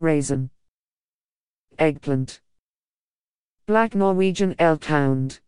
Raisin. Eggplant. Black Norwegian elk hound.